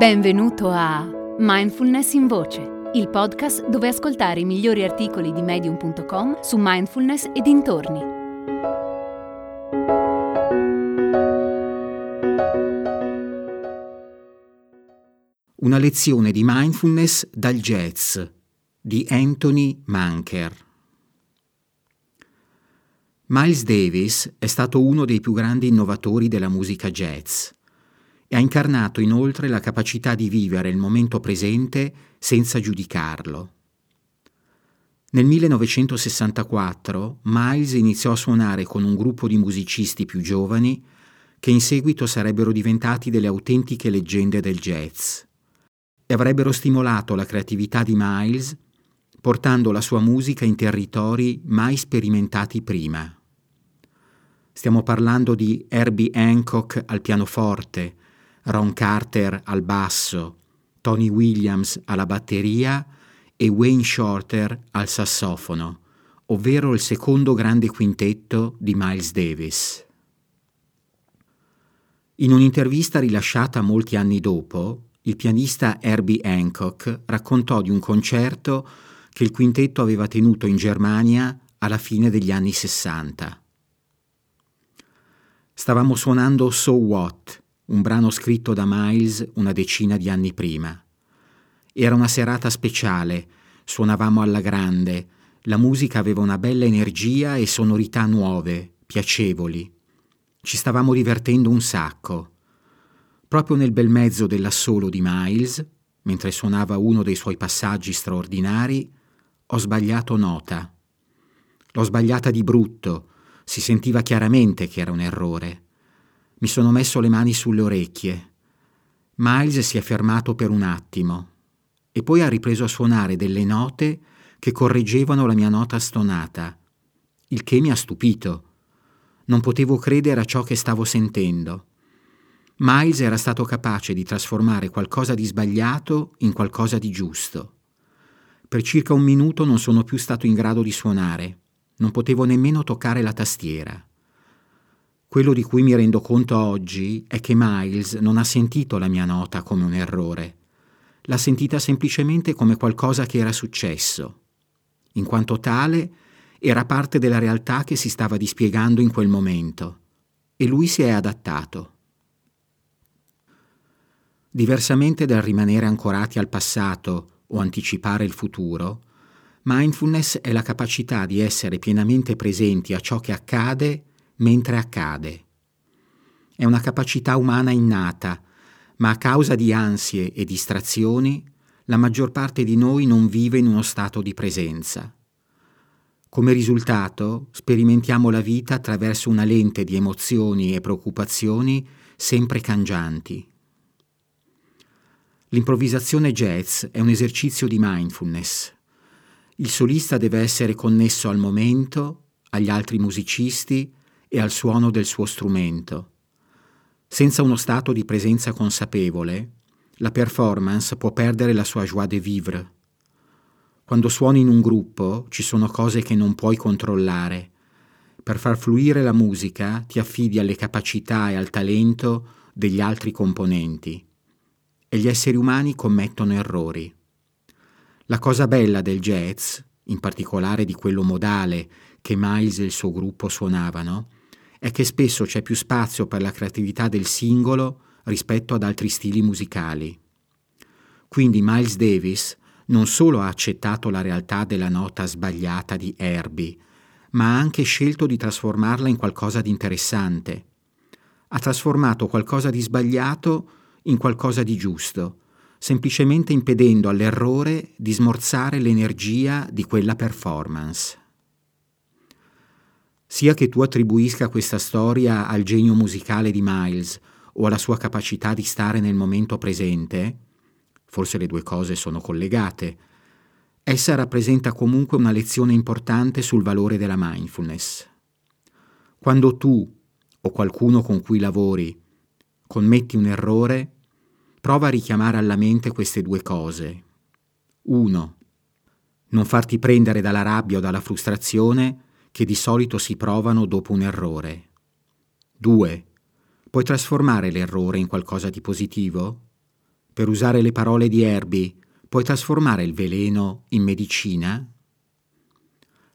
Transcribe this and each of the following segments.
Benvenuto a Mindfulness in Voce, il podcast dove ascoltare i migliori articoli di medium.com su mindfulness e dintorni. Una lezione di mindfulness dal jazz di Anthony Manker. Miles Davis è stato uno dei più grandi innovatori della musica jazz e ha incarnato inoltre la capacità di vivere il momento presente senza giudicarlo. Nel 1964 Miles iniziò a suonare con un gruppo di musicisti più giovani che in seguito sarebbero diventati delle autentiche leggende del jazz e avrebbero stimolato la creatività di Miles portando la sua musica in territori mai sperimentati prima. Stiamo parlando di Herbie Hancock al pianoforte, Ron Carter al basso, Tony Williams alla batteria e Wayne Shorter al sassofono, ovvero il secondo grande quintetto di Miles Davis. In un'intervista rilasciata molti anni dopo, il pianista Herbie Hancock raccontò di un concerto che il quintetto aveva tenuto in Germania alla fine degli anni Sessanta. Stavamo suonando So What, un brano scritto da Miles una decina di anni prima. Era una serata speciale, suonavamo alla grande, la musica aveva una bella energia e sonorità nuove, piacevoli. Ci stavamo divertendo un sacco. Proprio nel bel mezzo dell'assolo di Miles, mentre suonava uno dei suoi passaggi straordinari, ho sbagliato nota. L'ho sbagliata di brutto, si sentiva chiaramente che era un errore. Mi sono messo le mani sulle orecchie. Miles si è fermato per un attimo e poi ha ripreso a suonare delle note che correggevano la mia nota stonata, il che mi ha stupito. Non potevo credere a ciò che stavo sentendo. Miles era stato capace di trasformare qualcosa di sbagliato in qualcosa di giusto. Per circa un minuto non sono più stato in grado di suonare, non potevo nemmeno toccare la tastiera. Quello di cui mi rendo conto oggi è che Miles non ha sentito la mia nota come un errore. L'ha sentita semplicemente come qualcosa che era successo. In quanto tale, era parte della realtà che si stava dispiegando in quel momento. E lui si è adattato. Diversamente dal rimanere ancorati al passato o anticipare il futuro, mindfulness è la capacità di essere pienamente presenti a ciò che accade mentre accade. È una capacità umana innata, ma a causa di ansie e distrazioni, la maggior parte di noi non vive in uno stato di presenza. Come risultato, sperimentiamo la vita attraverso una lente di emozioni e preoccupazioni sempre cangianti. L'improvvisazione jazz è un esercizio di mindfulness. Il solista deve essere connesso al momento, agli altri musicisti e al suono del suo strumento. Senza uno stato di presenza consapevole, la performance può perdere la sua joie de vivre. Quando suoni in un gruppo ci sono cose che non puoi controllare. Per far fluire la musica ti affidi alle capacità e al talento degli altri componenti. E gli esseri umani commettono errori. La cosa bella del jazz, in particolare di quello modale che Miles e il suo gruppo suonavano, è che spesso c'è più spazio per la creatività del singolo rispetto ad altri stili musicali. Quindi Miles Davis non solo ha accettato la realtà della nota sbagliata di Herbie, ma ha anche scelto di trasformarla in qualcosa di interessante. Ha trasformato qualcosa di sbagliato in qualcosa di giusto, semplicemente impedendo all'errore di smorzare l'energia di quella performance sia che tu attribuisca questa storia al genio musicale di Miles o alla sua capacità di stare nel momento presente, forse le due cose sono collegate, essa rappresenta comunque una lezione importante sul valore della mindfulness. Quando tu o qualcuno con cui lavori commetti un errore, prova a richiamare alla mente queste due cose. 1. Non farti prendere dalla rabbia o dalla frustrazione che di solito si provano dopo un errore. 2. Puoi trasformare l'errore in qualcosa di positivo? Per usare le parole di Herbie, puoi trasformare il veleno in medicina?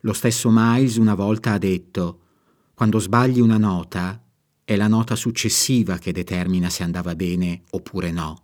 Lo stesso Miles una volta ha detto, quando sbagli una nota, è la nota successiva che determina se andava bene oppure no.